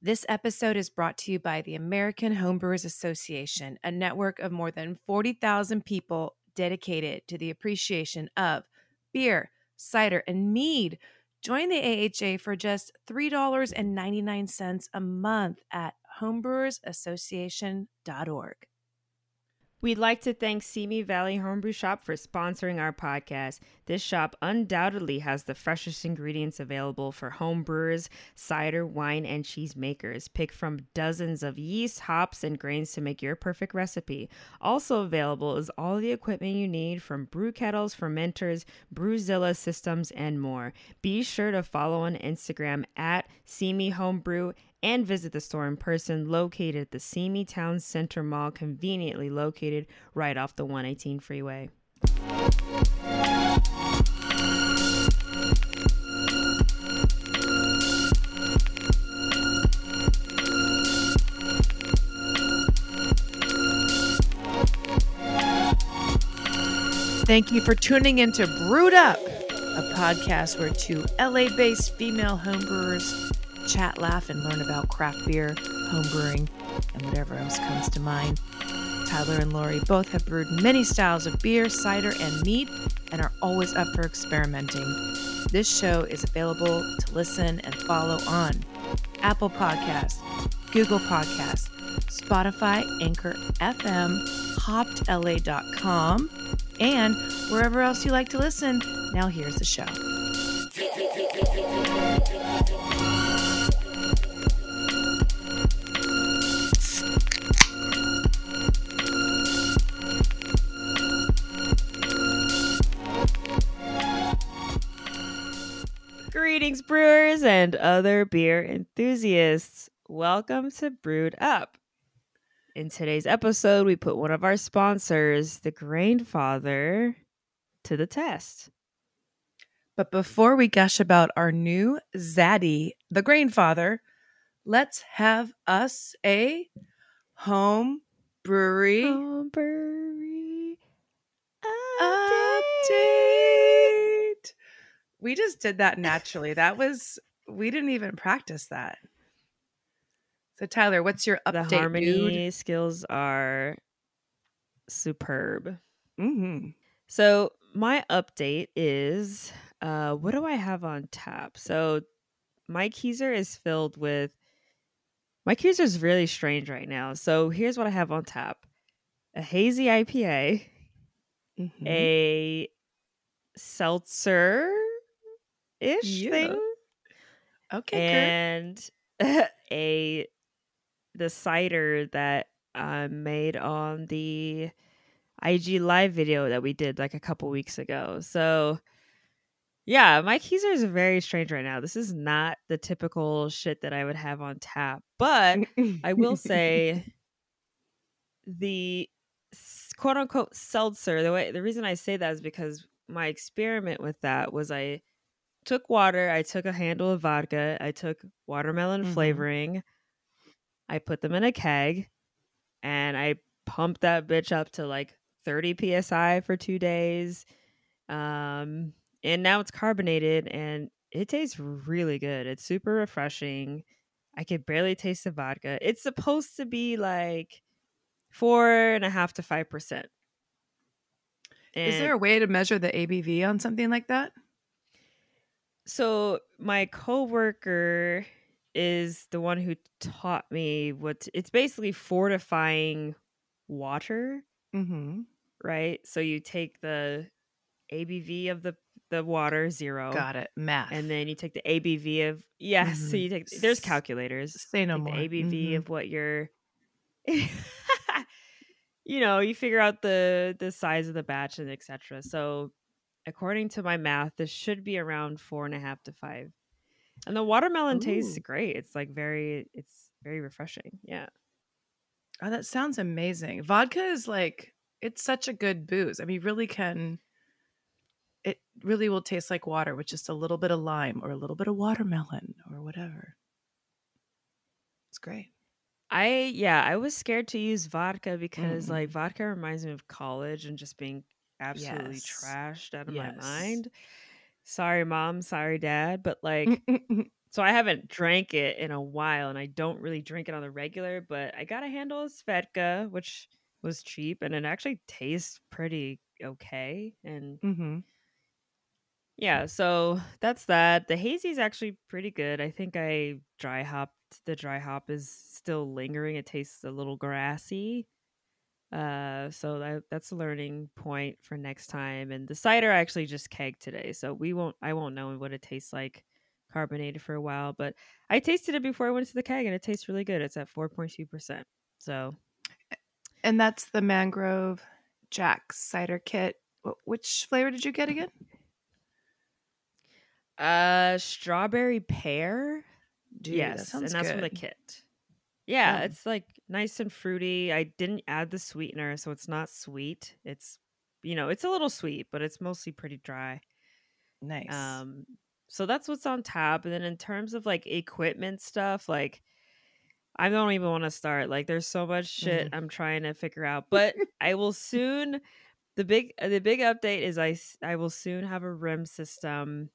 This episode is brought to you by the American Homebrewers Association, a network of more than 40,000 people dedicated to the appreciation of beer, cider, and mead. Join the AHA for just $3.99 a month at homebrewersassociation.org. We'd like to thank Simi Valley Homebrew Shop for sponsoring our podcast. This shop undoubtedly has the freshest ingredients available for homebrewers, cider, wine, and cheese makers. Pick from dozens of yeast, hops, and grains to make your perfect recipe. Also available is all the equipment you need from brew kettles, fermenters, Brewzilla systems, and more. Be sure to follow on Instagram at Simi Homebrew and visit the store in person located at the Simi Town Center Mall, conveniently located right off the 118 freeway. Thank you for tuning in to Brewed Up, a podcast where two LA based female homebrewers chat, laugh, and learn about craft beer, homebrewing, and whatever else comes to mind. Tyler and Lori both have brewed many styles of beer, cider, and mead and are always up for experimenting. This show is available to listen and follow on Apple Podcasts, Google Podcasts, Spotify, Anchor FM, hoppedla.com, and wherever else you like to listen. Now here's the show. Greetings, brewers and other beer enthusiasts. Welcome to Brewed Up. In today's episode, we put one of our sponsors, the Grainfather, to the test. But before we gush about our new Zaddy, the Grainfather, let's have us a home brewery Home brewery update. We just did that naturally. That was we didn't even practice that. So Tyler, what's your update? The harmony skills are superb. Mm-hmm. So my update is uh what do I have on tap? So my keezer is filled with my keezer is really strange right now. So here's what I have on tap. A hazy IPA, Mm-hmm. a seltzer ish Yeah. thing, okay, and a the cider that I made on the IG live video that we did like a couple weeks ago. So yeah, my keezer is very strange right now. This is not the typical shit that I would have on tap, but. I will say the quote unquote seltzer, the way the reason I say that is because my experiment with that was I took water, I took a handle of vodka, I took watermelon Mhm. flavoring, I put them in a keg, and I pumped that bitch up to like 30 psi for two days. Um, and now it's carbonated and it tastes really good. It's super refreshing. I could barely taste the vodka. It's supposed to be like four and a half to five percent. Is there a way to measure the ABV on something like that? So my coworker is the one who taught me what it's basically fortifying water, Mm-hmm. right? So you take the ABV of the the water zero, Got it. Math. and then you take the ABV of yes. So Mhm. you take there's calculators. say no more. the ABV Mhm. of what you're you know, you figure out the the size of the batch and etc. So according to my math, this should be around four and a half to five. And the watermelon tastes great. It's like very it's very refreshing. Yeah. Oh, that sounds amazing. Vodka is like it's such a good booze. I mean, really can. It really will taste like water with just a little bit of lime or a little bit of watermelon or whatever. It's great. I yeah, I was scared to use vodka because Mm. like vodka reminds me of college and just being absolutely Yes. trashed out of Yes. my mind. Sorry mom, sorry dad, but like so I haven't drank it in a while, and I don't really drink it on the regular. But I got a handle of Svedka, which was cheap, and it actually tastes pretty okay. And Mm-hmm. yeah, so that's that. The hazy is actually pretty good. I think I dry hopped. The dry hop is still lingering. It tastes a little grassy. Uh, so that that's a learning point for next time. And the cider I actually just kegged today, so we won't. I won't know what it tastes like carbonated for a while. But I tasted it before I went to the keg, and it tastes really good. It's at four point two percent. So And that's the mangrove Jack cider kit. Which flavor did you get again? Uh, strawberry pear. Dude, yes, that and that's from the kit. Yeah, it's like nice and fruity. I didn't add the sweetener, so it's not sweet. It's you know, it's a little sweet, but it's mostly pretty dry. Nice. Um, so that's what's on tap. And then in terms of like equipment stuff, like I don't even want to start. Like there's so much shit I'm trying to figure out, but I will soon. The big the big update is I I will soon have a rim system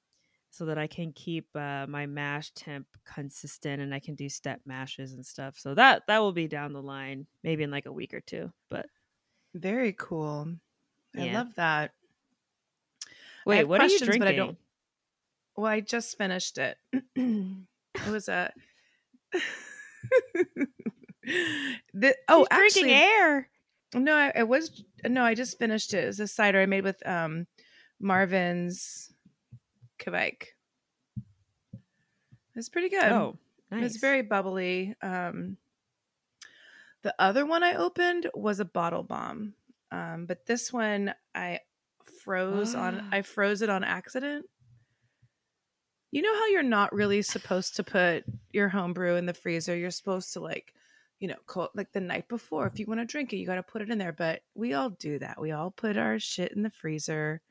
so that I can keep uh, my mash temp consistent and I can do step mashes and stuff. So that that will be down the line, maybe in like a week or two. But Very cool. I love that. wait, what are you drinking? but I don't- Well, I just finished it. it was a. the, oh, He's drinking air. no, I, it was no. I just finished it. It was a cider I made with um, Marvin's Quebec. It's pretty good. Oh, nice. It was very bubbly. Um, the other one I opened was a bottle bomb, um, but this one I froze on. I froze it on accident. You know how you're not really supposed to put your homebrew in the freezer. You're supposed to like, you know, cold, like the night before. If you want to drink it, you got to put it in there. But we all do that. We all put our shit in the freezer,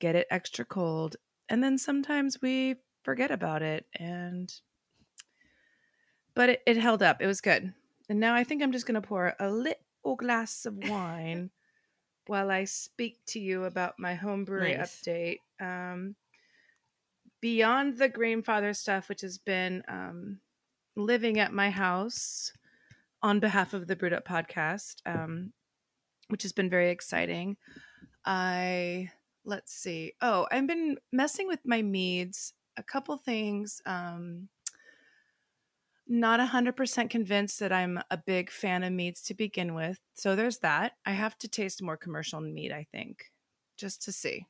get it extra cold, and then sometimes we forget about it. And but it, it held up. It was good. And now I think I'm just gonna pour a little glass of wine while I speak to you about my homebrew Nice. update. Um, beyond the Grainfather stuff, which has been um, living at my house on behalf of the Brewed Up podcast, um, which has been very exciting. I let's see. Oh, I've been messing with my meads. A couple things. Um, not 100% convinced that I'm a big fan of meads to begin with. So there's that. I have to taste more commercial mead, I think, just to see.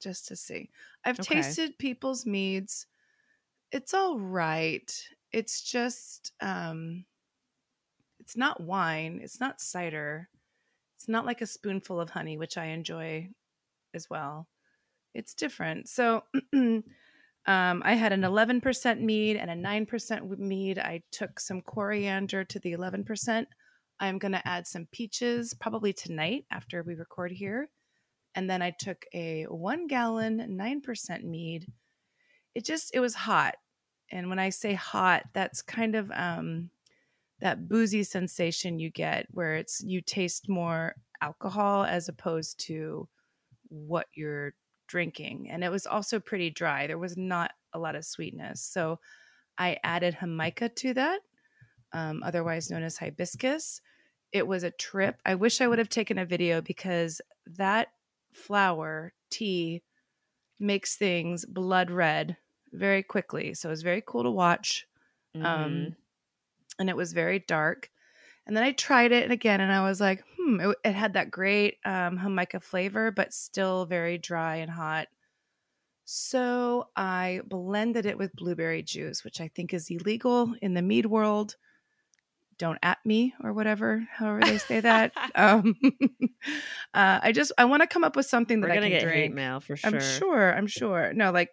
Just to see. I've Okay. tasted people's meads. It's all right. It's just um it's not wine, it's not cider. It's not like a spoonful of honey, which I enjoy as well. It's different. So um, I had an 11% mead and a 9% mead. I took some coriander to the 11%. I'm going to add some peaches probably tonight after we record here. And then I took a one gallon, 9% mead. It just, it was hot. And when I say hot, that's kind of um, that boozy sensation you get where it's, you taste more alcohol as opposed to what you're drinking. And it was also pretty dry. There was not a lot of sweetness. So I added Jamaica to that, um, otherwise known as hibiscus. It was a trip. I wish I would have taken a video because that flower tea makes things blood red very quickly. So it was very cool to watch. Mhm. Um, and it was very dark. And then I tried it again, and I was like, hmm, it, it had that great um, Jamaica flavor, but still very dry and hot. So I blended it with blueberry juice, which I think is illegal in the mead world. Don't at me or whatever, however they say that. um, uh, I just I want to come up with something that We're I can get hate mail for sure. I'm sure. I'm sure. No, like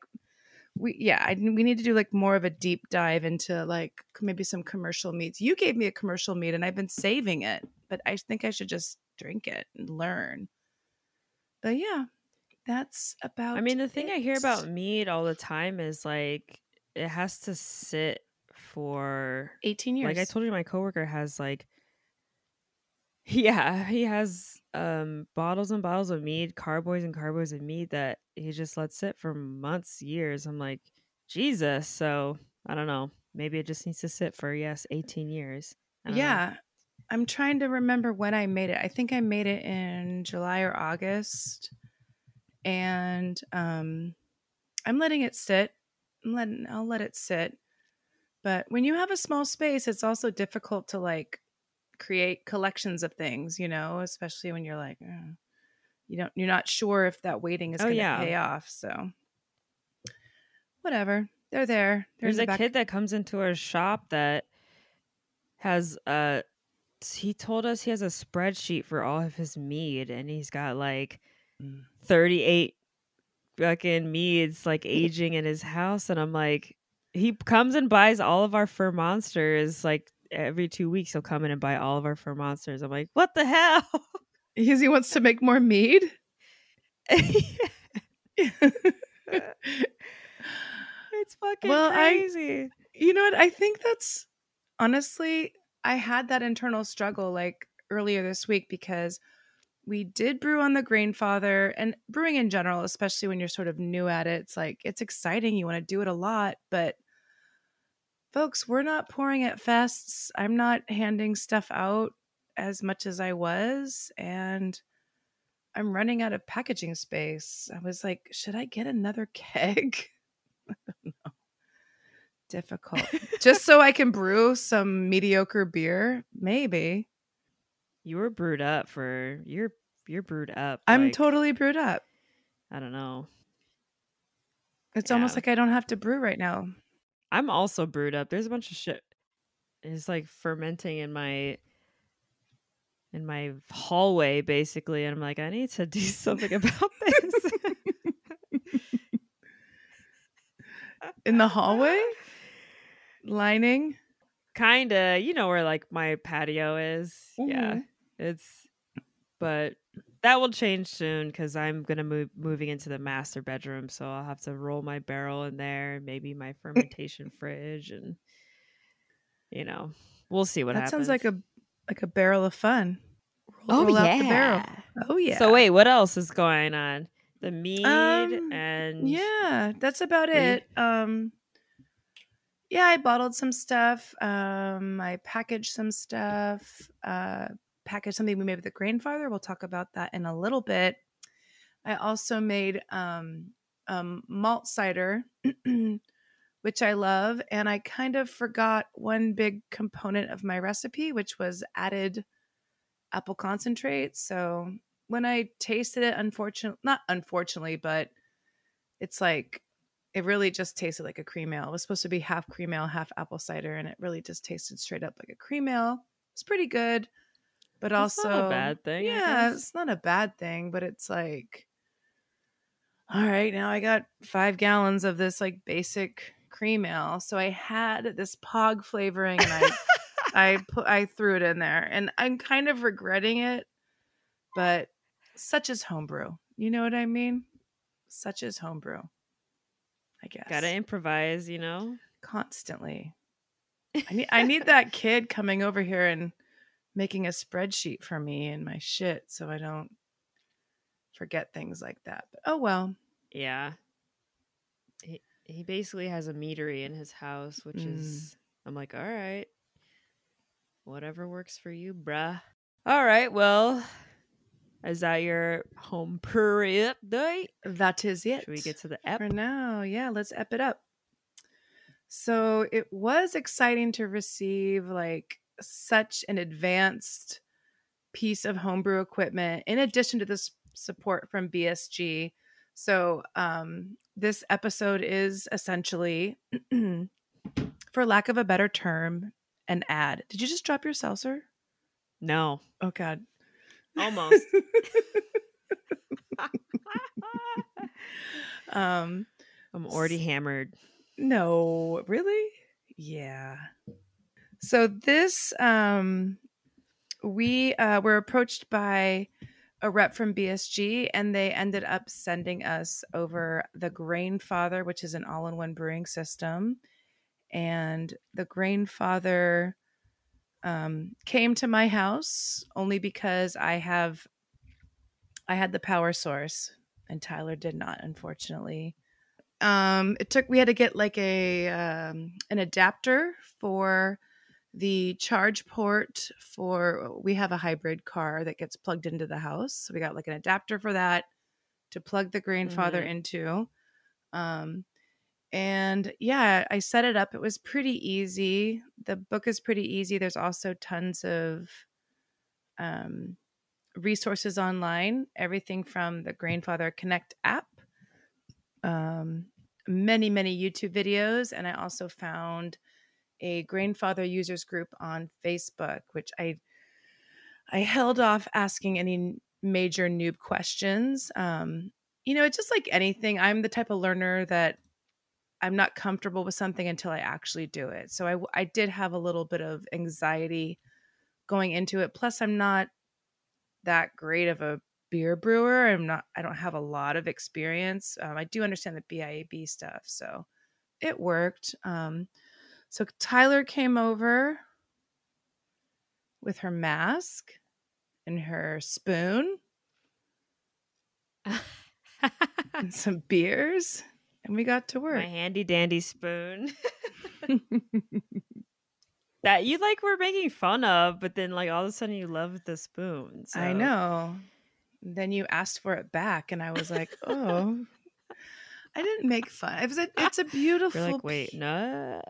we yeah, I, we need to do like more of a deep dive into like maybe some commercial meats. You gave me a commercial meat and I've been saving it, but I think I should just drink it and learn. But yeah, that's about I mean, the thing I hear about meat all the time is like it has to sit for 18 years. like I told you my coworker has like yeah, he has um bottles and bottles of mead, carboys and carboys of mead that he just lets sit for months, years. I'm like, Jesus. So I don't know. Maybe it just needs to sit for yes, 18 years. Yeah. Know. I'm trying to remember when I made it. I think I made it in July or August. And um I'm letting it sit. I'm letting I'll let it sit. But when you have a small space, it's also difficult to like create collections of things, you know, especially when you're like, oh, you don't, you're not sure if that waiting is oh, going to yeah. pay off. So, whatever, they're there. There's, a back- kid that comes into our shop that has a. He told us he has a spreadsheet for all of his mead, and he's got like mm. 38 fucking meads like aging in his house, and I'm like, he comes and buys all of our Fermonsters like every two weeks he'll come in and buy all of our Fermonsters. I'm like, what the hell? Because he wants to make more mead. it's fucking well, crazy. I, you know what? I think that's honestly, I had that internal struggle like earlier this week because we did brew on the Grainfather and brewing in general, especially when you're sort of new at it. It's like it's exciting. You want to do it a lot, but folks, we're not pouring at fests. I'm not handing stuff out as much as I was. And I'm running out of packaging space. I was like, should I get another keg? I don't know. Difficult. Just so I can brew some mediocre beer? Maybe. You were brewed up for you're you're brewed up. I'm like, totally brewed up. I don't know. It's yeah. almost like I don't have to brew right now. I'm also brewed up. There's a bunch of shit. It's like fermenting in my in my hallway basically and I'm like I need to do something about this. in the hallway? Lining? Kinda. You know where like my patio is. Mm-hmm. Yeah. It's but that will change soon because I'm gonna move moving into the master bedroom, so I'll have to roll my barrel in there, maybe my fermentation fridge, and you know, we'll see what happens. that happens. sounds like a like a barrel of fun. Roll, oh roll yeah. Oh yeah. So wait, what else is going on? The mead um, and yeah, that's about it. Um, yeah, I bottled some stuff. Um, I packaged some stuff. Uh, package something we made with the Grainfather. We'll talk about that in a little bit. I also made um, um, malt cider, which I love, and I kind of forgot one big component of my recipe, which was added apple concentrate. So when I tasted it, unfortunately, not unfortunately, but it's like it really just tasted like a cream ale. It was supposed to be half cream ale, half apple cider, and it really just tasted straight up like a cream ale. It's pretty good but That's also a bad thing. Yeah, it's not a bad thing, but it's like, all right, now I got five gallons of this like basic cream ale. So I had this pog flavoring, and I I put I threw it in there, and I'm kind of regretting it, but such is homebrew. You know what I mean? Such is homebrew. I guess. Gotta improvise, you know. Constantly. I need I need that kid coming over here and making a spreadsheet for me and my shit so I don't forget things like that. But oh well. Yeah. He he basically has a meadery in his house, which mm. is I'm like, all right. Whatever works for you, bruh. All right, well, is that your home brewery update? That is it. Should we get to the ep? For now, yeah, let's ep it up. So it was exciting to receive like such an advanced piece of homebrew equipment in addition to this support from BSG. So, um, this episode is essentially, for lack of a better term, an ad. Did you just drop your seltzer? No. Oh, God. Almost. um, I'm already hammered. No, really? Yeah. So this um we uh were approached by a rep from BSG and they ended up sending us over the Grainfather, which is an all-in-one brewing system. And the Grainfather um, came to my house only because I have I had the power source and Tyler did not, unfortunately. Um, it took we had to get like a um, an adapter for the charge port for we have a hybrid car that gets plugged into the house. So we got like an adapter for that to plug the Grainfather Mhm. into. Um, and yeah, I set it up. It was pretty easy. The book is pretty easy. There's also tons of um, resources online, everything from the Grainfather Connect app, um, many, many YouTube videos. And I also found a Grainfather users group on Facebook, which I I held off asking any major noob questions. Um, you know, it's just like anything. I'm the type of learner that I'm not comfortable with something until I actually do it. So I I did have a little bit of anxiety going into it. Plus, I'm not that great of a beer brewer. I'm not. I don't have a lot of experience. Um, I do understand the BIAB stuff, so it worked. Um, so Tyler came over with her mask and her spoon and some beers, and we got to work. My handy dandy spoon that you like were making fun of, but then like all of a sudden you love the spoon. I know. Then you asked for it back, and I was like, "Oh, I didn't make fun. It was a, it's a beautiful. You're like, wait, no.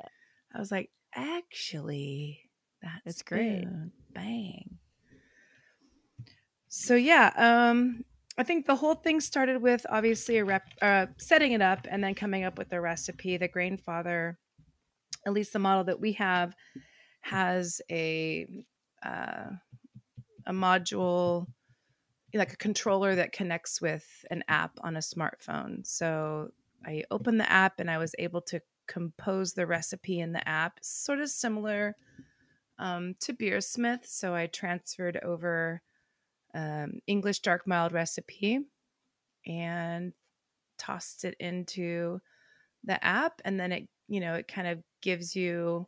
I was like, actually, that's It's great. good. Bang. So yeah, um, I think the whole thing started with obviously a rep, uh, setting it up and then coming up with the recipe. The Grainfather, at least the model that we have, has a uh, a module like a controller that connects with an app on a smartphone. So I opened the app and I was able to compose the recipe in the app, sort of similar um, to Beersmith. So I transferred over um, English dark mild recipe and tossed it into the app, and then it you know it kind of gives you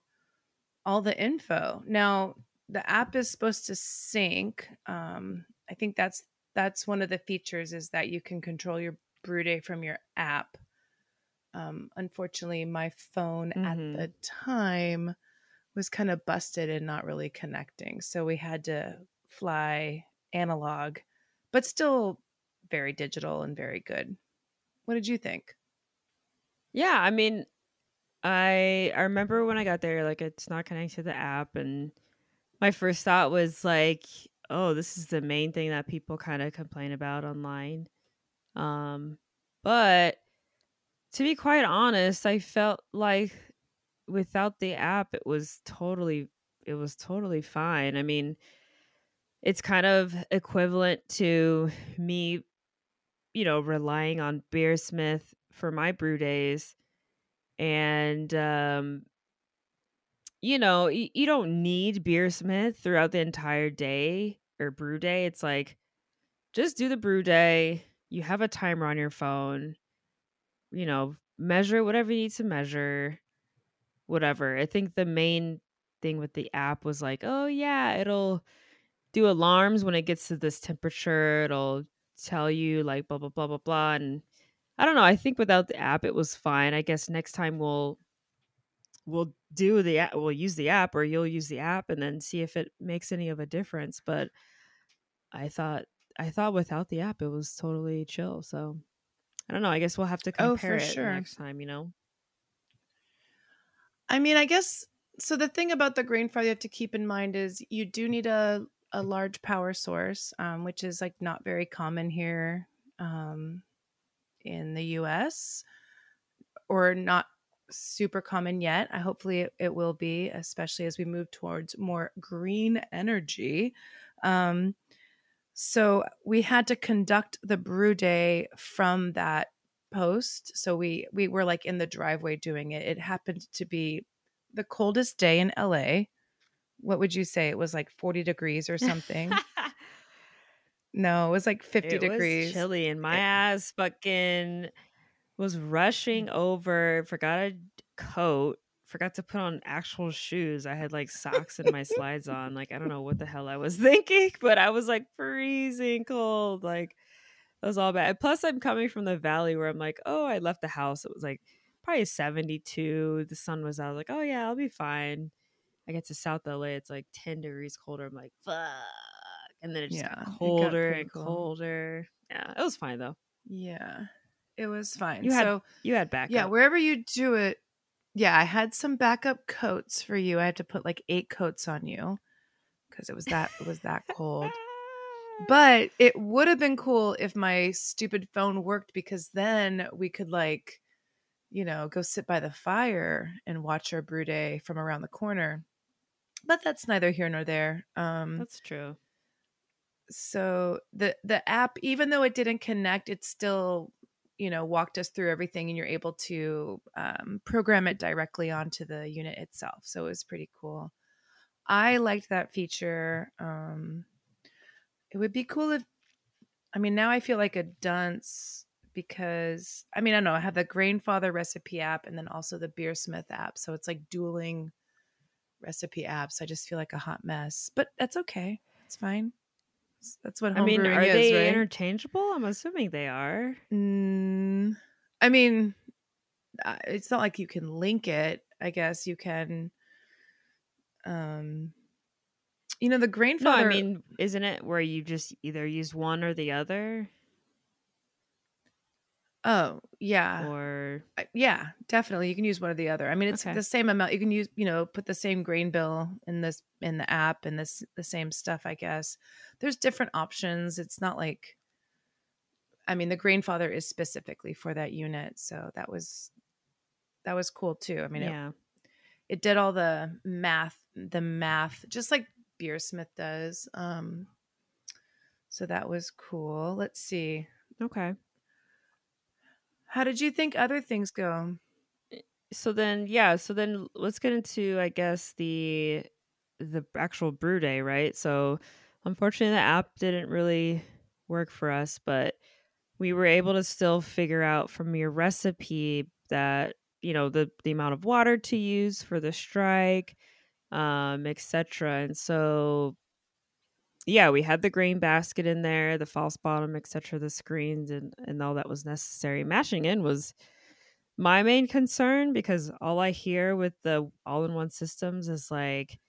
all the info. Now the app is supposed to sync. Um, I think that's that's one of the features is that you can control your brew day from your app. Um, unfortunately, my phone Mhm. at the time was kind of busted and not really connecting, so we had to fly analog, but still very digital and very good. What did you think? Yeah, I mean, I I remember when I got there, like it's not connected to the app, and my first thought was like, oh, this is the main thing that people kind of complain about online. Um, but to be quite honest, I felt like without the app, it was totally it was totally fine. I mean, it's kind of equivalent to me, you know, relying on Beersmith for my brew days and um you know y- you don't need beersmith throughout the entire day or brew day. It's like just do the brew day. You have a timer on your phone you know measure whatever you need to measure whatever i think the main thing with the app was like oh yeah it'll do alarms when it gets to this temperature it'll tell you like blah blah blah blah blah and I don't know. I think without the app, it was fine. I guess next time we'll we'll do the app. We'll use the app, or you'll use the app, and then see if it makes any of a difference. But I thought I thought without the app, it was totally chill. So I don't know. I guess we'll have to Oh, compare for it sure. next time. You know. I mean, I guess so. The thing about the Grainfather you have to keep in mind is you do need a a large power source, um, which is like not very common here um, in the U.S. or not super common yet. I hopefully it, it will be, especially as we move towards more green energy. Um, so we had to conduct the brew day from that post. So we we were like in the driveway doing it. It happened to be the coldest day in LA. What would you say? It was like 40 degrees or something. no, it was like 50 it degrees. was chilly, and my It- ass fucking was rushing mm. over. Forgot a coat. Forgot to put on actual shoes. I had like socks and my slides on. Like I don't know what the hell I was thinking, but I was like freezing cold. Like that was all bad. Plus, I'm coming from the valley where I'm like, oh, I left the house. It was like probably 72. The sun was out. I was like, oh yeah, I'll be fine. I get to South LA, it's like 10 degrees colder. I'm like, fuck. And then it just Yeah, got it got colder and cold. colder. Yeah, it was fine though. Yeah, it was fine. You had so You had backup. yeah, wherever you do it, yeah, I had some backup coats for you. I had to put like eight coats on you because it was that it was that cold. But it would have been cool if my stupid phone worked because then we could like, you know, go sit by the fire and watch our brew day from around the corner. But that's neither here nor there. Um That's true. so the the app even though it didn't connect it still you know walked us through everything and you're able to um, program it directly onto the unit itself so it was pretty cool. I liked that feature um, it would be cool if i mean now i feel like a dunce because i mean i don't know i have the Grainfather recipe app and then also the beersmith app so it's like dueling recipe apps i just feel like a hot mess but that's okay it's fine that's what I mean, are is, they right? interchangeable? I'm assuming they are. Mm, I mean, uh, it's not like you can link it. I guess you can. Um, you know, the grain No, I mean, isn't it where you just either use one or the other? Oh yeah, Or Uh, yeah, definitely. You can use one or the other. I mean, it's Okay. the same amount. You can use, you know, put the same grain bill in this in the app and this the same stuff. I guess there's different options. It's not like. I mean, the Grainfather is specifically for that unit, so that was that was cool too. I mean, it yeah. it did all the math the math just like beersmith does um so that was cool let's see Okay. How did you think other things go So then, yeah. So then, let's get into, I guess, the the actual brew day, right? So, unfortunately, the app didn't really work for us, but we were able to still figure out from your recipe that you know the the amount of water to use for the strike, um, etc. And so, yeah, we had the grain basket in there, the false bottom, etc., the screens, and and all that was necessary. Mashing in was my main concern because all I hear with the all-in-one systems is like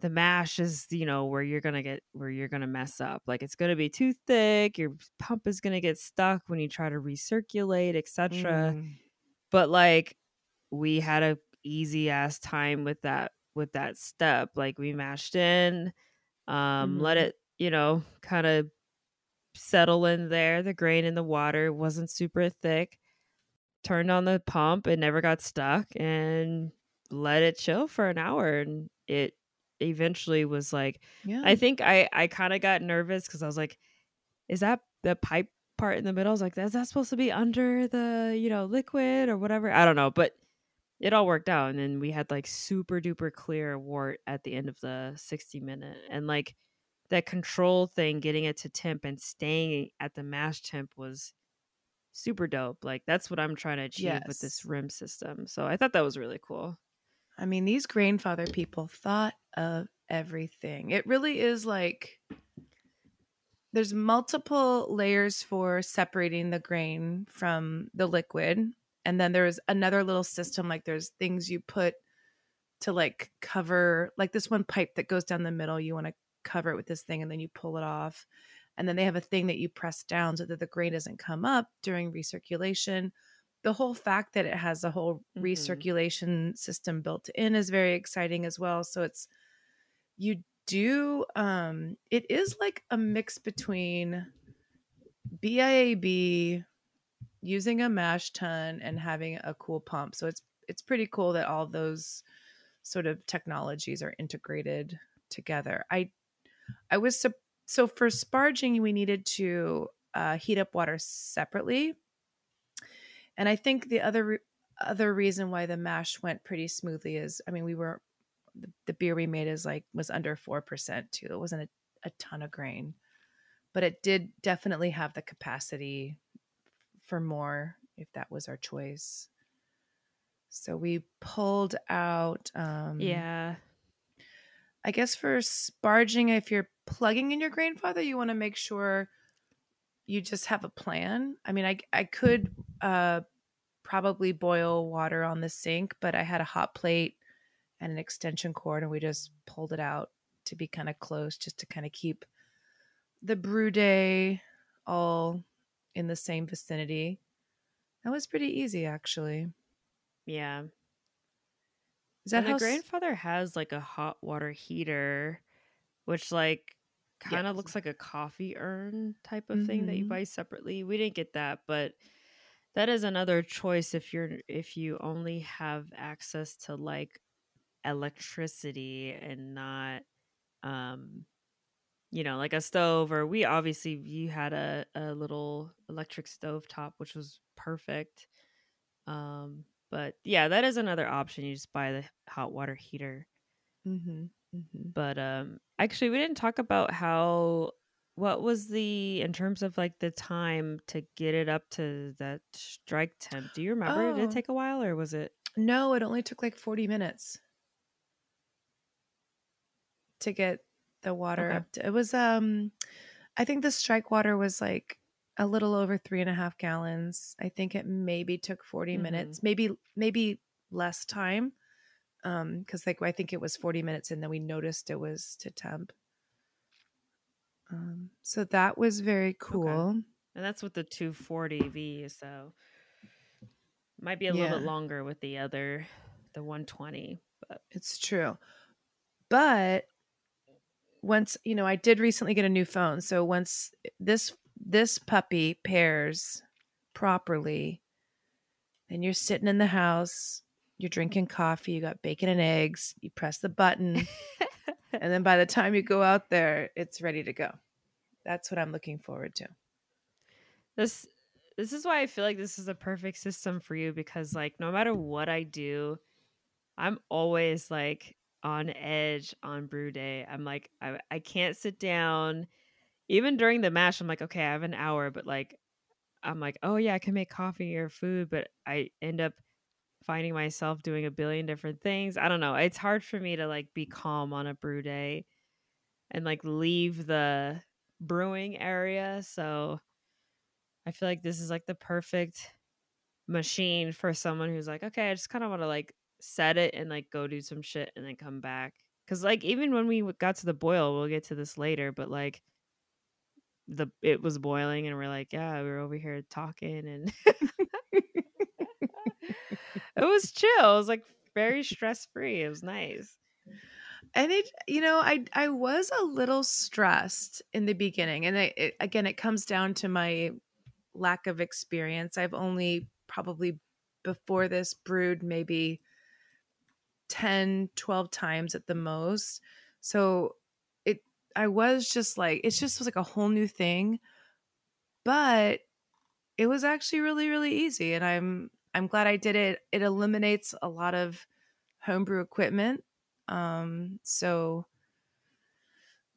the mash is you know where you're gonna get where you're gonna mess up like it's gonna be too thick your pump is gonna get stuck when you try to recirculate etc Mm, but like we had a easy ass time with that with that step like we mashed in um let Mhm. it you know kind of settle in there the grain in the water wasn't super thick turned on the pump it never got stuck and let it chill for an hour and it eventually was like yeah I think I I kind of got nervous because I was like, is that the pipe part in the middle? I was like, is that supposed to be under the you know liquid or whatever? I don't know, but it all worked out, and then we had like super duper clear wort at the end of the sixty minute, and like that control thing, getting it to temp and staying at the mash temp was super dope. Like that's what I'm trying to achieve with this rim system. So I thought that was really cool. i mean these Grainfather people thought of everything it really is like there's multiple layers for separating the grain from the liquid and then there's another little system like there's things you put to like cover like this one pipe that goes down the middle you want to cover it with this thing and then you pull it off and then they have a thing that you press down so that the grain doesn't come up during recirculation the whole fact that it has a whole Mhm. recirculation system built in is very exciting as well so it's you do um it is like a mix between BIAB using a mash tun and having a cool pump. So it's it's pretty cool that all those sort of technologies are integrated together. I I was sup- so for sparging we needed to uh, heat up water separately, and I think the other re- other reason why the mash went pretty smoothly is I mean we were the, the beer we made is like was under four percent too. It wasn't a, a ton of grain, but it did definitely have the capacity for more if that was our choice. So we pulled out. Um, Yeah. I guess for sparging, if you're plugging in your Grainfather, you want to make sure you just have a plan. I mean, I I could uh probably boil water on the sink, but I had a hot plate and an extension cord and we just pulled it out to be kind of close just to kind of keep the brew day all in the same vicinity. That was pretty easy actually. Yeah. Is that and how the Grainfather has like a hot water heater, which like kind of Yes. looks like a coffee urn type of thing that you Mhm. buy separately. We didn't get that, but that is another choice if you're if you only have access to like electricity and not um you know like a stove or we obviously you had a, a little electric stove top which was perfect um but yeah that is another option you just buy the hot water heater Mhm. Mhm. but um actually we didn't talk about how what was the in terms of like the time to get it up to that strike temp do you remember did Oh. it take a while or was it No, it only took like 40 minutes to get the water Okay. up to, it was um I think the strike water was like a little over three and a half gallons. I think it maybe took 40 Mhm. minutes, maybe maybe less time. Um, because like I think it was 40 minutes and then we noticed it was to temp. Um, so that was very cool. and that's with the 240 v so might be a little bit longer with the other the 120 but It's true. But once, you know, I did recently get a new phone. So once eh, this this puppy pairs properly, then you're sitting in the house, you're drinking coffee, you got bacon and eggs, you press the button, and then by the time you go out there, it's ready to go. That's what I'm looking forward to. this this is why I feel like this is a perfect system for you because like no matter what I do, I'm always like on edge on brew day. I'm like I I can't sit down. Even during the mash, I'm like, okay, I have an hour, but like I'm like, oh yeah, I can make coffee or food, but I end up finding myself doing a billion different things. I don't know. It's hard for me to like be calm on a brew day and like leave the brewing area. So I feel like this is like the perfect machine for someone who's like, okay, I just kind of want to like set it and like go do some shit and then come back. Cause like even when we got to the boil, we'll get to this later, but like the it was boiling and we're like, yeah, we were over here talking and it was chill. It was like very stress free. It was nice. and it you know i i was a little stressed in the beginning and it, it, again it comes down to my lack of experience i've only probably before this brewed maybe 10 12 times at the most. So it i was just like it's just was like a whole new thing but it was actually really really easy and i'm i'm glad i did it. It eliminates a lot of homebrew equipment um so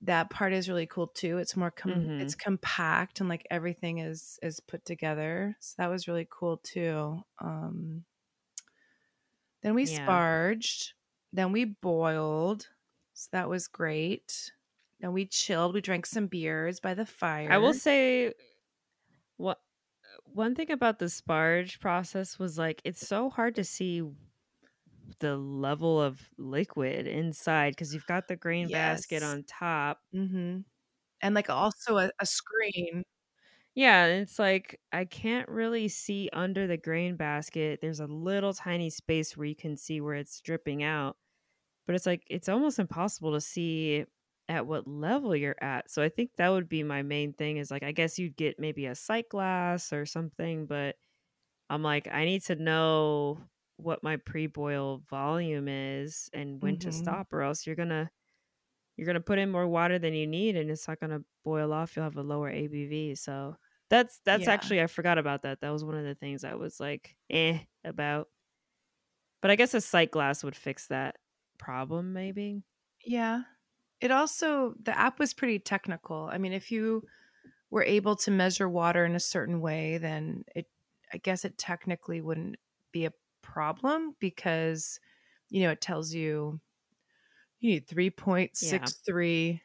that part is really cool too. It's more com- Mhm. it's compact and like everything is is put together so that was really cool too um then we Yeah. sparged then we boiled so that was great then we chilled we drank some beers by the fire I will say what one thing about the sparge process was like it's so hard to see the level of liquid inside because you've got the grain basket on top. mm-hmm. and like also a, a screen Yeah, and it's like I can't really see under the grain basket. There's a little tiny space where you can see where it's dripping out. But it's like it's almost impossible to see at what level you're at. So I think that would be my main thing is like I guess you'd get maybe a sight glass or something, but I'm like I need to know what my pre-boil volume is and when to Mhm. stop or else you're going to you're going to put in more water than you need and it's not going to boil off. You'll have a lower ABV. So that's that's Yeah. actually I forgot about that. That was one of the things I was like eh about. But I guess a sight glass would fix that problem maybe. Yeah. It also, the app was pretty technical. I mean, if you were able to measure water in a certain way, then it, I guess it technically wouldn't be a problem because, you know, it tells you you need 3.63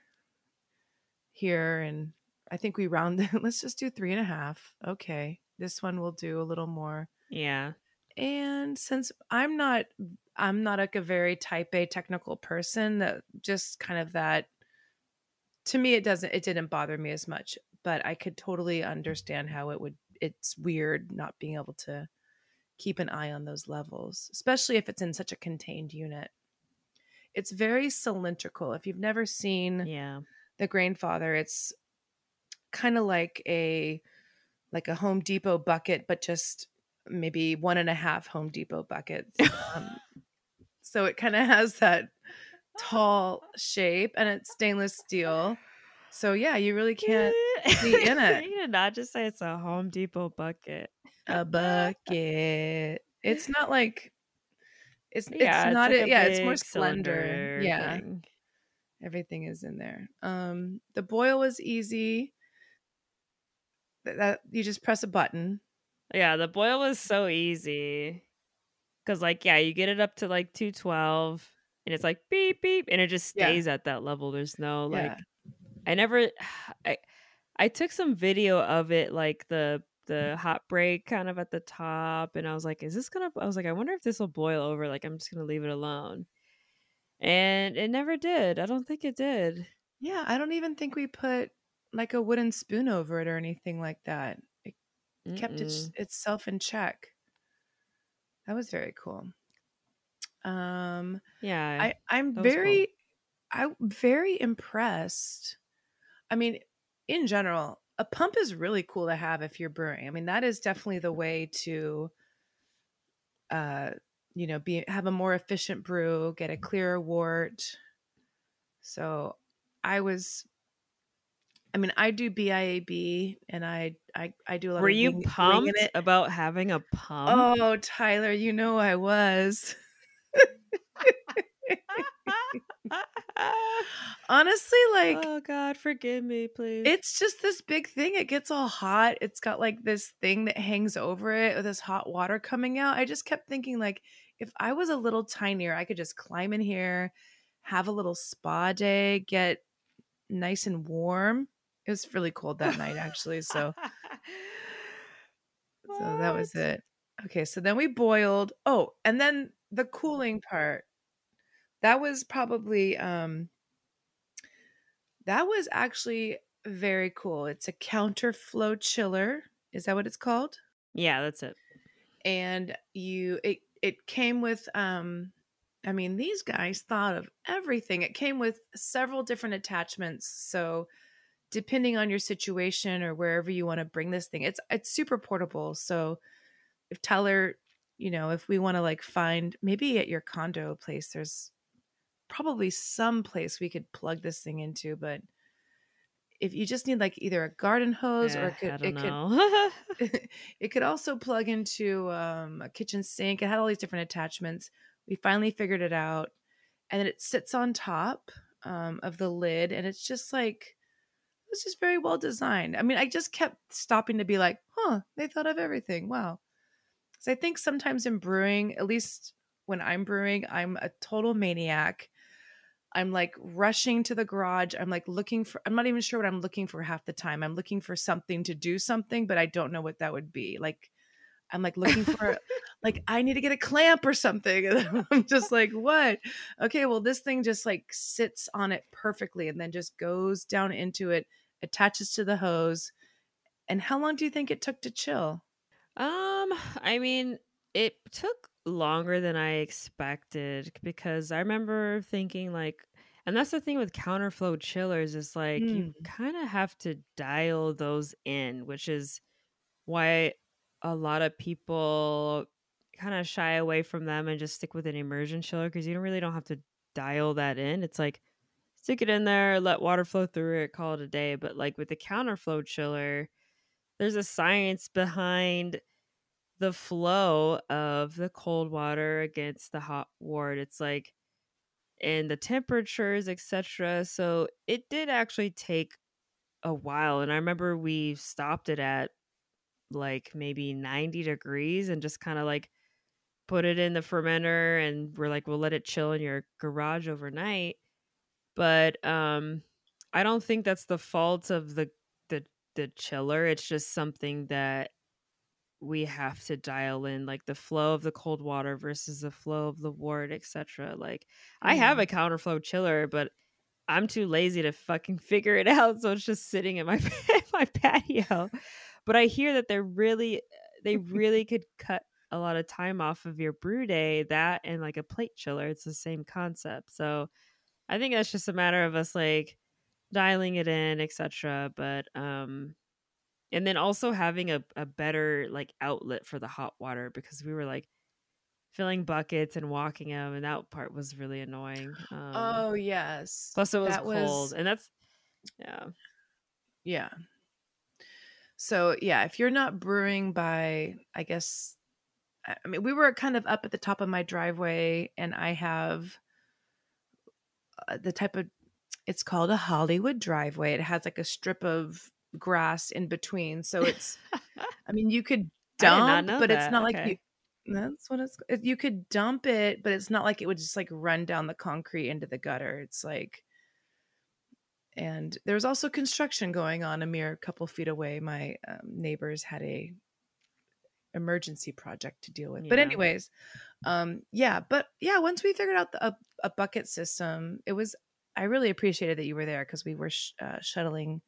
here and, I think we round. Let's just do three and a half. Okay, this one will do a little more. Yeah. And since I'm not, I'm not like a very type A technical person. That just kind of that. To me, it doesn't. It didn't bother me as much, but I could totally understand how it would. It's weird not being able to keep an eye on those levels, especially if it's in such a contained unit. It's very cylindrical. If you've never seen Yeah. the Grainfather, it's kind of like a like a Home Depot bucket, but just maybe one and a half Home Depot buckets. Um, so it kind of has that tall shape, and it's stainless steel. So yeah, you really can't see in it. you did not just say it's a Home Depot bucket. a bucket. It's not like it's Yeah, it's not like a Yeah, it's more slender. Yeah, thing. everything is in there. Um, the boil was easy. That, you just press a button. Yeah, the boil was so easy. Cause like, yeah, you get it up to like 212 and it's like beep beep and it just Yeah. stays at that level. There's no like Yeah. I never I I took some video of it like the the hot break kind of at the top and I was like, is this gonna I was like, I wonder if this will boil over. Like I'm just gonna leave it alone. And it never did. I don't think it did. Yeah, I don't even think we put like a wooden spoon over it or anything like that. It kept its, Mm-mm. itself in check. That was very cool. Um, Yeah. I I'm was cool. very I'm very impressed. I mean, in general, a pump is really cool to have if you're brewing. I mean, that is definitely the way to uh you know, be have a more efficient brew, get a clearer wort. So, I was I mean, I do BIAB and I I I do a lot Were of you pumped it. about having a pump? Oh, Tyler, you know I was. Honestly, like oh God, forgive me, please. it's just this big thing. It gets all hot. It's got like this thing that hangs over it with this hot water coming out. I just kept thinking like if I was a little tinier, I could just climb in here, have a little spa day, get nice and warm. It was really cold that night actually, so so that was it. Okay, so then we boiled. Oh, and then the cooling part. That was probably um that was actually very cool. It's a counterflow chiller. Is that what it's called? Yeah, that's it. And you it it came with um I mean, these guys thought of everything. It came with several different attachments. So depending on your situation or wherever you want to bring this thing, it's it's super portable. So if Tyler, you know, if we want to like find maybe at your condo place, there's probably some place we could plug this thing into, but if you just need like either a garden hose or Eh, it could it could it could also plug into um, a kitchen sink. It had all these different attachments. We finally figured it out, and then it sits on top um, of the lid, and it's just like it's just very well designed. I mean, I just kept stopping to be like, "Huh, they thought of everything." Wow. Because I think sometimes in brewing, at least when I'm brewing, I'm a total maniac. I'm like rushing to the garage. I'm like looking for, I'm not even sure what I'm looking for half the time. I'm looking for something to do something, but I don't know what that would be. Like, I'm like looking for, like, I need to get a clamp or something. And I'm just like, what? Okay, well, this thing just like sits on it perfectly and then just goes down into it, attaches to the hose. And how long do you think it took to chill? Um, I mean, it took longer than I expected because I remember thinking like and that's the thing with counterflow chillers is like you Mm. kind of have to dial those in, which is why a lot of people kind of shy away from them and just stick with an immersion chiller because you don't really don't have to dial that in. It's like stick it in there, let water flow through it, call it a day. But like with the counterflow chiller, there's a science behind the flow of the cold water against the hot wort. It's like and the temperatures, etc. So it did actually take a while. And I remember we stopped it at like maybe 90 degrees and just kind of like put it in the fermenter and we're like, we'll let it chill in your garage overnight. But um I don't think that's the fault of the the the chiller. It's just something that we have to dial in like the flow of the cold water versus the flow of the wort, etc. Like I have Mm. a counterflow chiller, but I'm too lazy to fucking figure it out, so it's just sitting in my my patio. But I hear that they're really they really could cut a lot of time off of your brew day. That and like a plate chiller, it's the same concept. So I think that's just a matter of us like dialing it in, etc. But um and then also having a, a better like outlet for the hot water because we were like filling buckets and walking them and that part was really annoying. Um oh yes. plus it was that cold was- and that's yeah. Yeah. So yeah, if you're not brewing by, I guess, I mean, we were kind of up at the top of my driveway, and I have uh, the type of, it's called a Hollywood driveway. It has like a strip of grass in between, so it's, I mean, you could I did not dump, but it's that. not like you. That's what it's. You could dump it, but it's not like it would just like run down the concrete into the gutter. It's like and there was also construction going on a mere couple feet away. My um, neighbors had a emergency project to deal with. But anyways um yeah but yeah once we figured out the, a, a bucket system it was i really appreciated that you were there because we were sh- uh, shuttling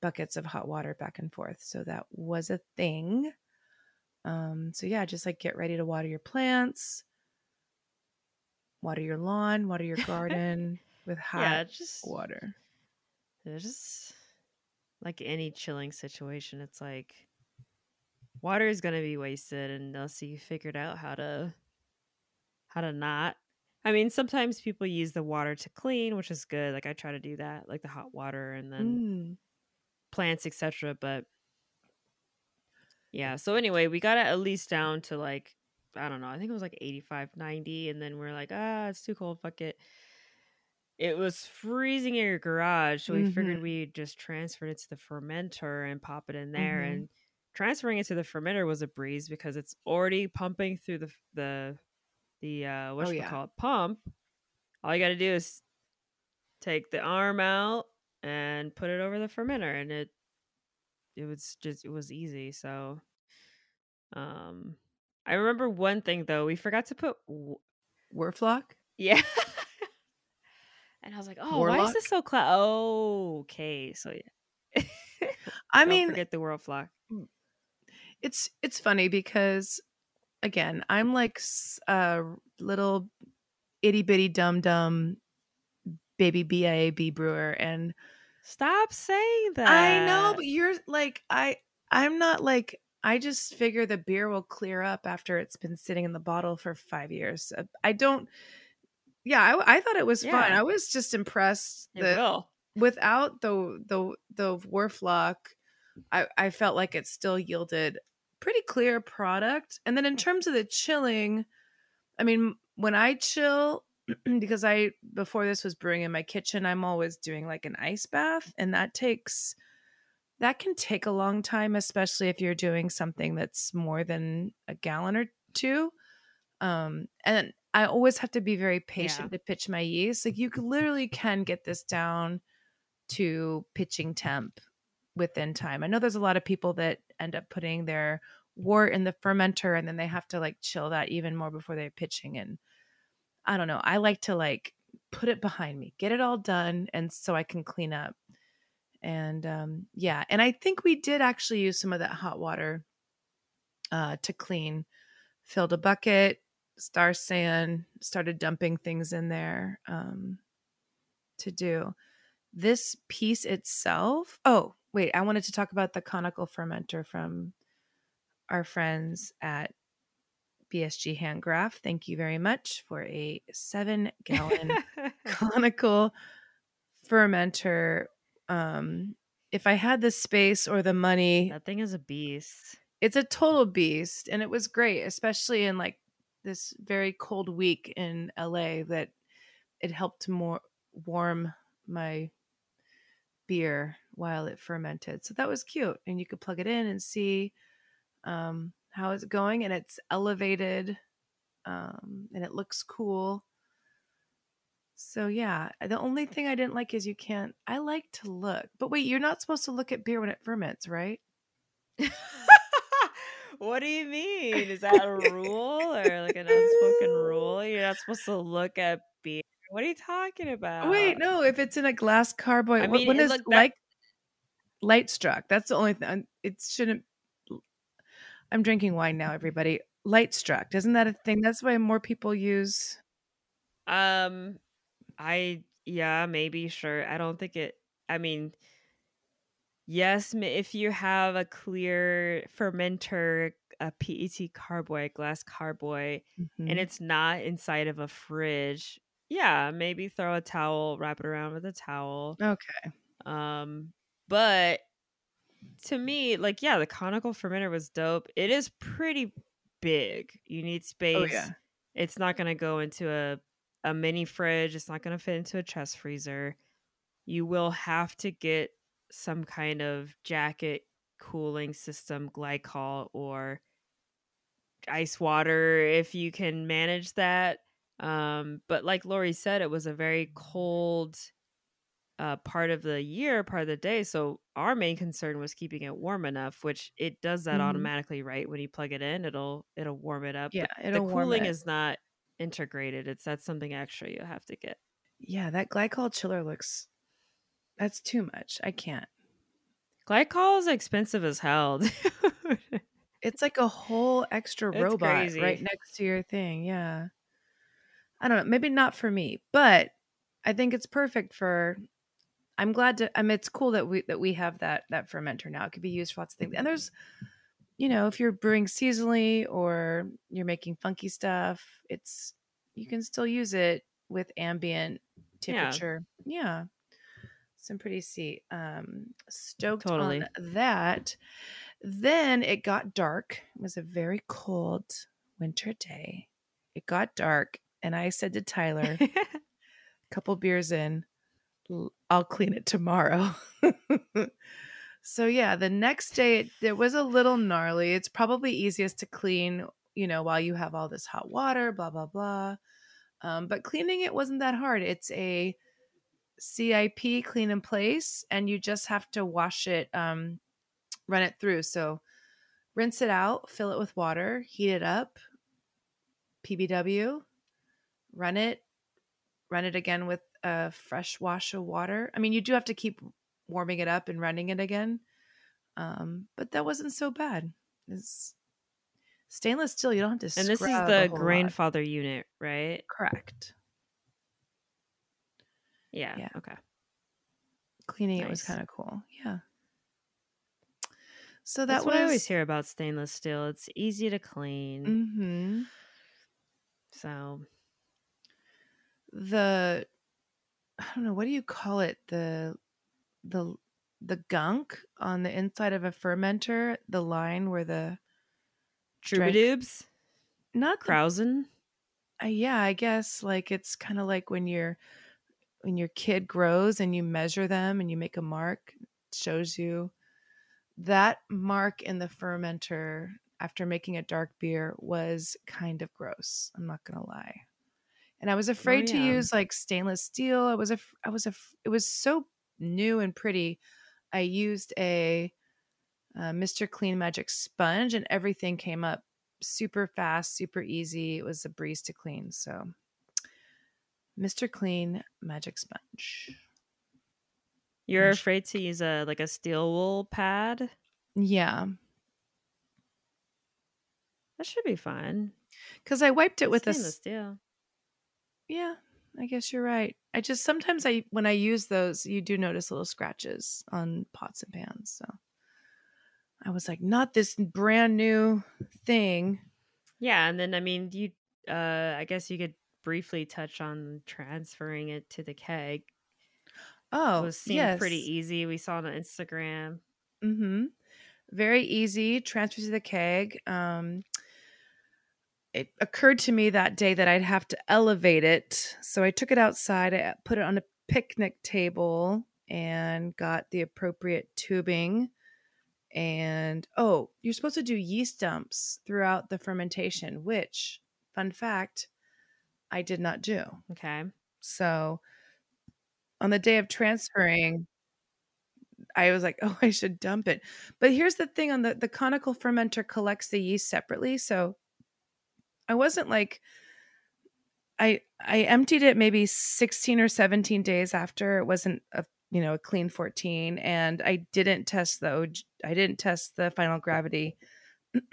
buckets of hot water back and forth. So that was a thing. Um so yeah just like get ready to water your plants. Water your lawn water your garden with hot yeah, just water just like any chilling situation. It's like water is gonna be wasted unless you figured out how to how to not. I mean, sometimes people use the water to clean, which is good. Like I try to do that, like the hot water and then Mm. plants, etc. But yeah, so anyway, we got it at least down to like I don't know, I think it was like 85, 90, and then we're like, ah, it's too cold, fuck it. It was freezing in your garage, so we figured Mhm. we just transferred it to the fermenter and pop it in there. Mhm. And transferring it to the fermenter was a breeze because it's already pumping through the the the uh what Oh, yeah. call it pump. All you got to do is take the arm out and put it over the fermenter, and it it was just it was easy. So, um, I remember one thing though. We forgot to put w- Whirlfloc? yeah. And I was like, "Oh, why is this so cloud?" Oh, okay, so yeah. I mean, forget the world flock. it's it's funny because again, I'm like a little itty bitty dum dum baby BIAB brewer and Stop saying that. I know, but you're like I I'm not like I just figure the beer will clear up after it's been sitting in the bottle for 5 years. Uh, I don't yeah, I, I thought it was fun. I was just impressed it that will. without the the the Whirlfloc, I I felt like it still yielded pretty clear product. And then in terms of the chilling, I mean, when I chill, because I before this was brewing in my kitchen, I'm always doing like an ice bath, and that takes that can take a long time, especially if you're doing something that's more than a gallon or two. Um, and I always have to be very patient to pitch my yeast. Like you literally can get this down to pitching temp within time. I know there's a lot of people that end up putting their wort in the fermenter and then they have to like chill that even more before they're pitching. And I don't know. I like to like put it behind me, get it all done, and so I can clean up. And um, yeah, and I think we did actually use some of that hot water uh, to clean. Filled a bucket, Star San, started dumping things in there um, to do. This piece itself. Oh, wait, I wanted to talk about the conical fermenter from our friends at BSG HandCraft. Thank you very much for a seven gallon conical fermenter. Um, if I had the space or the money, that thing is a beast. it's a total beast and it was great especially in like this very cold week in LA that it helped more warm my beer while it fermented so that was cute and you could plug it in and see um, how it's going and it's elevated um, and it looks cool So yeah, the only thing I didn't like is you can't. I like to look, but wait, you're not supposed to look at beer when it ferments, right? what do you mean? Is that a rule or like an unspoken rule? You're not supposed to look at beer. What are you talking about? Wait, no. If it's in a glass carboy, I mean, when it is like light struck? That's the only thing. It shouldn't. I'm drinking wine now, everybody. Light struck, isn't that a thing? That's why more people use. Um, I yeah, maybe sure. I don't think it. I mean, yes, if you have a clear fermenter, a PET carboy, glass carboy, Mhm. and it's not inside of a fridge, yeah, maybe throw a towel, wrap it around with a towel. okay. Um, but to me, like, yeah, the conical fermenter was dope. It is pretty big. You need space. Oh yeah. It's not gonna go into a a mini fridge. It's not gonna fit into a chest freezer. You will have to get some kind of jacket cooling system, glycol or ice water if you can manage that. Um, but like Lori said, it was a very cold uh, part of the year, part of the day. So our main concern was keeping it warm enough, which it does that Mhm. automatically, right? When you plug it in, it'll it'll warm it up. Yeah, it'll the cooling it. is not integrated. It's that's something extra you have to get. Yeah, that glycol chiller looks. That's too much. I can't. Glycol is expensive as hell. dude. It's like a whole extra It's robot crazy. right next to your thing. Yeah. I don't know. Maybe not for me, but I think it's perfect for. I'm glad to. I mean, it's cool that we that we have that that fermenter now. It could be used for lots of things. And there's, you know, if you're brewing seasonally or you're making funky stuff, it's you can still use it with ambient temperature. Yeah. temperature. Some pretty see um stoked Totally. on that. Then it got dark. It was a very cold winter day. It got dark, and I said to Tyler, a couple beers in, I'll clean it tomorrow. so yeah, the next day it, it was a little gnarly. It's probably easiest to clean, you know, while you have all this hot water, blah blah blah. Um, but cleaning it wasn't that hard. It's a CIP clean in place, and you just have to wash it, um, run it through. So rinse it out, fill it with water, heat it up, PBW, run it, run it again with a fresh wash of water. I mean, you do have to keep warming it up and running it again, um, but that wasn't so bad. It's stainless steel. You don't have to. and this is the whole lot. Grainfather unit, right? Correct. Yeah. Yeah. Okay. Cleaning it was kind of cool. Yeah. So that That's was. what I always hear about stainless steel. It's easy to clean. hmm So the I don't know what do you call it the the the gunk on the inside of a fermenter the line where the. Troubadours, not Krausen. uh, yeah I guess like it's kind of like when you're when your kid grows and you measure them and you make a mark shows you that mark in the fermenter after making a dark beer was kind of gross i'm not gonna lie and i was afraid to Oh, yeah. use like stainless steel i was a i was a it was so new and pretty i used a uh, mr clean magic sponge and everything came up super fast super easy it was a breeze to clean so mr clean magic sponge You're afraid to use a like a steel wool pad. yeah That should be fine. because i wiped it with a Stainless steel. Yeah, I guess you're right. I just sometimes I when I use those, you do notice little scratches on pots and pans. So I was like, not this brand new thing. Yeah, and then I mean, you. Uh, I guess you could briefly touch on transferring it to the keg. Oh, it was seemed yes. pretty easy. We saw it on Instagram. Mm-hmm. Very easy. Transfer to the keg. Um, it occurred to me that day that I'd have to elevate it, so I took it outside. I put it on a picnic table and got the appropriate tubing. And oh, you're supposed to do yeast dumps throughout the fermentation, which, fun fact, I did not do. Okay. So on the day of transferring, I was like, oh, I should dump it. But here's the thing on the the conical fermenter collects the yeast separately, so I wasn't like I I emptied it maybe 16 or 17 days after it wasn't a you know a clean 14 and I didn't test the I didn't test the final gravity.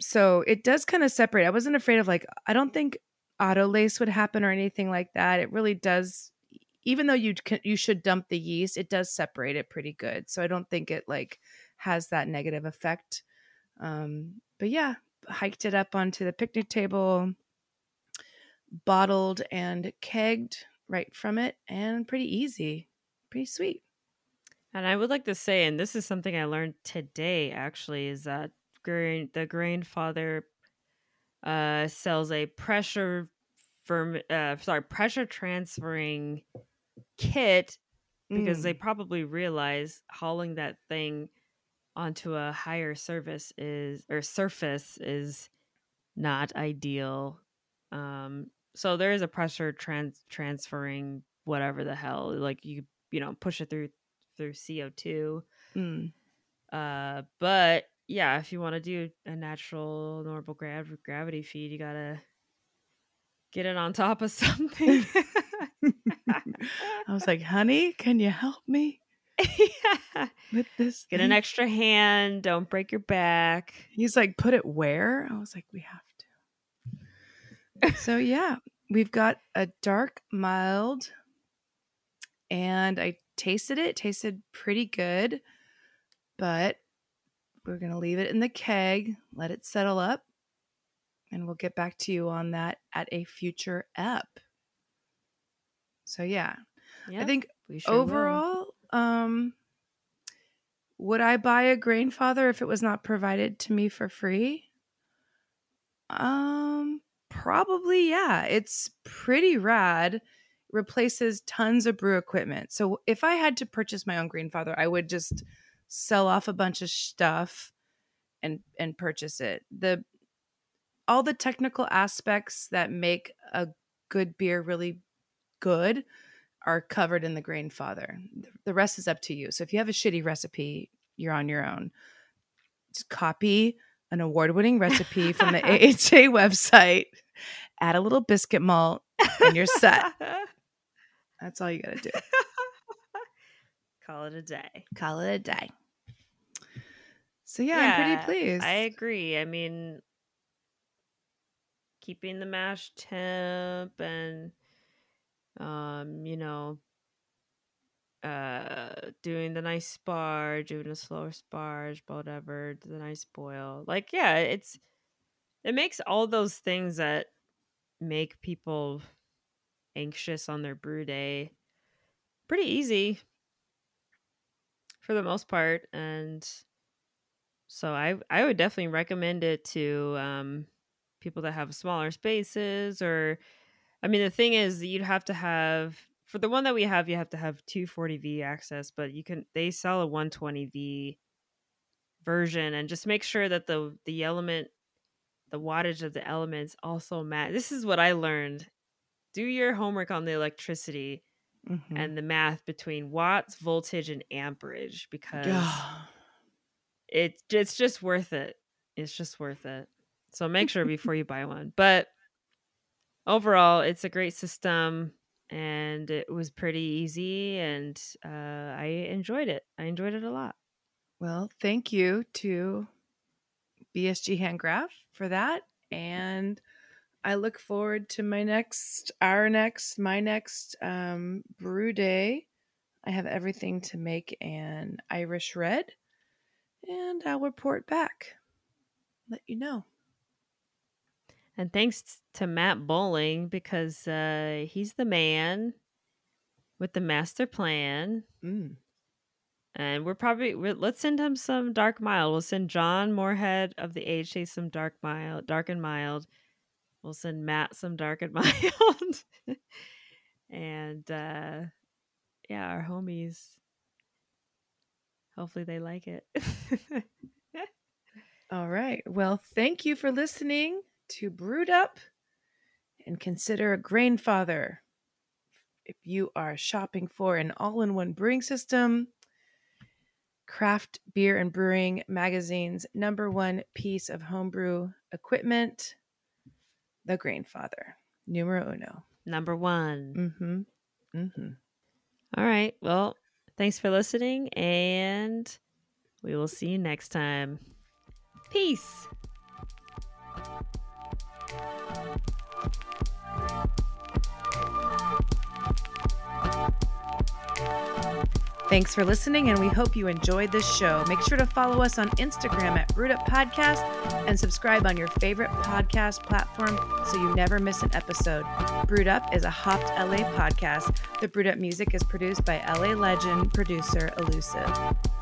so it does kind of separate. I wasn't afraid of like I don't think auto lace would happen or anything like that. It really does even though you can, you should dump the yeast, it does separate it pretty good. So I don't think it like has that negative effect. Um, but yeah, hiked it up onto the picnic table, bottled and kegged right from it, and pretty easy, pretty sweet. And I would like to say, and this is something I learned today actually, is that grain the Grainfather uh, sells a pressure firm uh, sorry pressure transferring kit because mm. they probably realize hauling that thing onto a higher surface is or surface is not ideal. Um, so there is a pressure trans transferring whatever the hell, like you you know push it through through CO two. Mm. Uh, but yeah, if you want to do a natural normal grav- gravity feed, you gotta get it on top of something. I was like, honey, can you help me? yeah. With this. Get thing? an extra hand. Don't break your back. He's like, put it where? I was like, we have to. so yeah, we've got a dark mild. And I tasted it. it tasted pretty good. But we're gonna leave it in the keg, let it settle up, and we'll get back to you on that at a future ep. So yeah, I think sure overall, will. um, would I buy a Grainfather if it was not provided to me for free? Um, probably yeah. It's pretty rad. Replaces tons of brew equipment. So if I had to purchase my own Grainfather, I would just sell off a bunch of stuff and and purchase it. The all the technical aspects that make a good beer really good are covered in the Grainfather. The rest is up to you. So if you have a shitty recipe, you're on your own. Just copy an award-winning recipe from the AHA website, add a little biscuit malt, and you're set. That's all you got to do. Call it a day. Call it a day. So yeah, yeah, I'm pretty pleased. I agree. I mean, keeping the mash temp and um, you know, uh, doing the nice sparge, doing a slower sparge, whatever, the nice boil. Like, yeah, it's it makes all those things that make people anxious on their brew day pretty easy for the most part and so i i would definitely recommend it to um people that have smaller spaces or I mean, the thing is, you'd have to have for the one that we have, you have to have 240V access, but you can they sell a 120V version, and just make sure that the the element, the wattage of the elements also match. This is what I learned. Do your homework on the electricity mm-hmm. and the math between watts, voltage, and amperage because it it's just worth it. It's just worth it. So make sure before you buy one. But overall, it's a great system and it was pretty easy and uh, I enjoyed it. I enjoyed it a lot. Well, thank you to BSG HandCraft for that. And I look forward to my next, our next, my next um, brew day. I have everything to make an Irish red, and I'll report back. Let you know. And thanks to Matt Bowling because uh, he's the man with the master plan. Mm. And we're probably we're, let's send him some dark mild. We'll send John Moorhead of the AHA some dark mild, dark and mild. We'll send Matt some dark and mild. and uh, yeah, our homies. Hopefully they like it. All right. Well, thank you for listening to Brewed Up. and consider a Grainfather. If you are shopping for an all in one brewing system, Craft Beer and Brewing Magazine's number one piece of homebrew equipment, the Grainfather, numero uno. Number one. Mm-hmm. Mm-hmm. All right. Well, thanks for listening, and we will see you next time. Peace. Thanks for listening, and we hope you enjoyed this show. Make sure to follow us on Instagram at Brewed Up Podcast and subscribe on your favorite podcast platform so you never miss an episode. Brewed Up is a hopped LA podcast. The Brewed Up music is produced by LA legend producer Elusive.